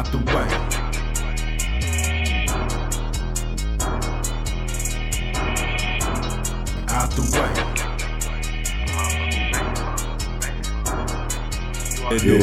out the way. out the way. Yeah.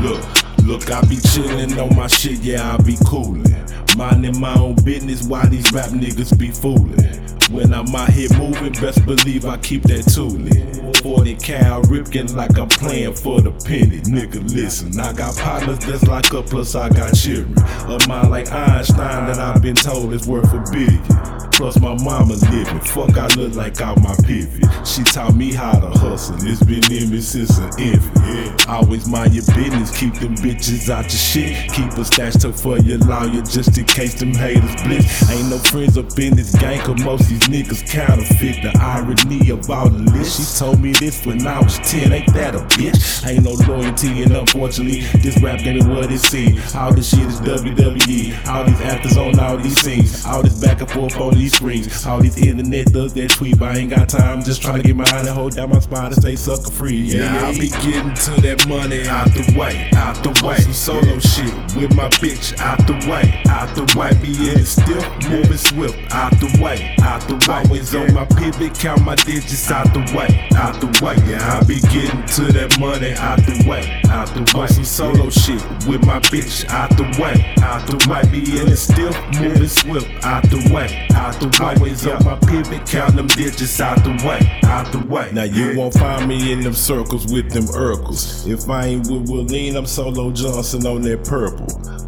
Look, look, I be chillin' on my shit, yeah, I be coolin'. Minding my own business while these rap niggas be foolin'. When I'm out here movin', best believe I keep that tooling. 40 cal rippin' like I'm playin' for the penny. Nigga, listen, I got partners that's like a plus I got children. A mind like Einstein that I've been told is worth a billion. Plus my mama living. Fuck, I look like out my pivot. She taught me how to hustle. It's been in me since an infant. Always mind your business. Keep them bitches out your shit. Keep a stash tucked for your lawyer just in case them haters blitz. Ain't no friends up in this gang, cause most these niggas counterfeit. The irony of all the list. She told me this when I was 10. Ain't that a bitch? Ain't no loyalty, and unfortunately, this rap game is what it seems. All this shit is WWE. All these actors on all these scenes. All this back and forth on these these screens. All these internet thugs that tweet, but I ain't got time. Just trying to get my and hold down my spine and stay sucker free. Yeah, yeah, I be getting to that money out the way, out the way. Some solo shit with my bitch out the way, out the way. Be in it still, moving swift out the way, out the way. Always on my pivot, count my digits out the way, out the way. Yeah, I be getting to that money out the way, out the way. Some solo shit with my bitch out the way, out the way. Be in it still, moving swift out the way, out the way. Always on my pivot, count them digits out the way, out the way. Now you won't find me in them circles with them Urkels. If I ain't with Willeen, I'm Solo Johnson on that purple.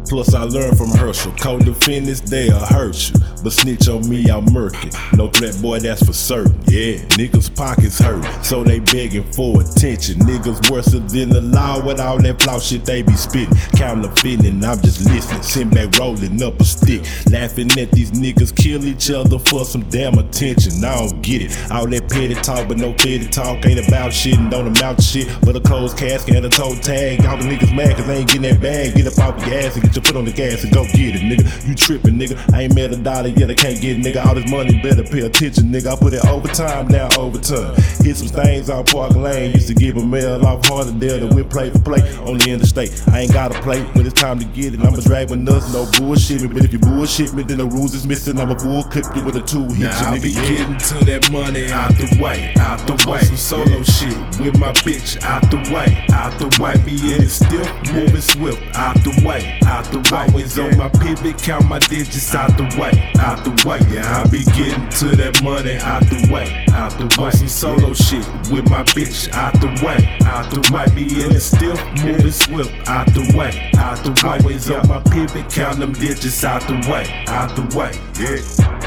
Plus I learned from Herschel, co-defendants they'll hurt you, but snitch on me murk it. No threat, boy, that's for certain. Yeah, niggas pockets hurt, so they begging for attention. Niggas worse than the law with all that flout shit they be spitting. Counterfeiting, I'm just listening, sitting back rolling up a stick, laughing at these niggas kill each other for some damn attention. I don't get it. All that petty talk, but no petty talk ain't about shit and don't amount shit. But a closed casket and a toe tag. All the niggas mad cause they ain't getting that bag. Get up off your ass and get your foot on the gas and go get it, nigga. You tripping, nigga. I ain't made a dollar yet, I can't get it, nigga. All this money, better pay attention, nigga. I put it overtime, now overtime. Hit some things on Park Lane. Used to give a mail off Hardendale that went play for play on the interstate. I ain't got a play when it's time to get it. I'ma drag with nuts, no bullshit me. But if you bullshit me, then the rules is missing. I'ma bull clip you with a two hit you, nigga. Be getting to that money out the way, out the way. Some solo shit with my bitch out the way, out the way. Be in it still, moving swift out the way, out the way. Always on my pivot, count my digits out the way, out the way. Yeah, I be getting to that money out the way, out the way. Some solo shit with my bitch out the way, out the way. Be in it still, moving swift out the way, out the way. Always on my pivot, count them digits out the way, out the way. Yeah.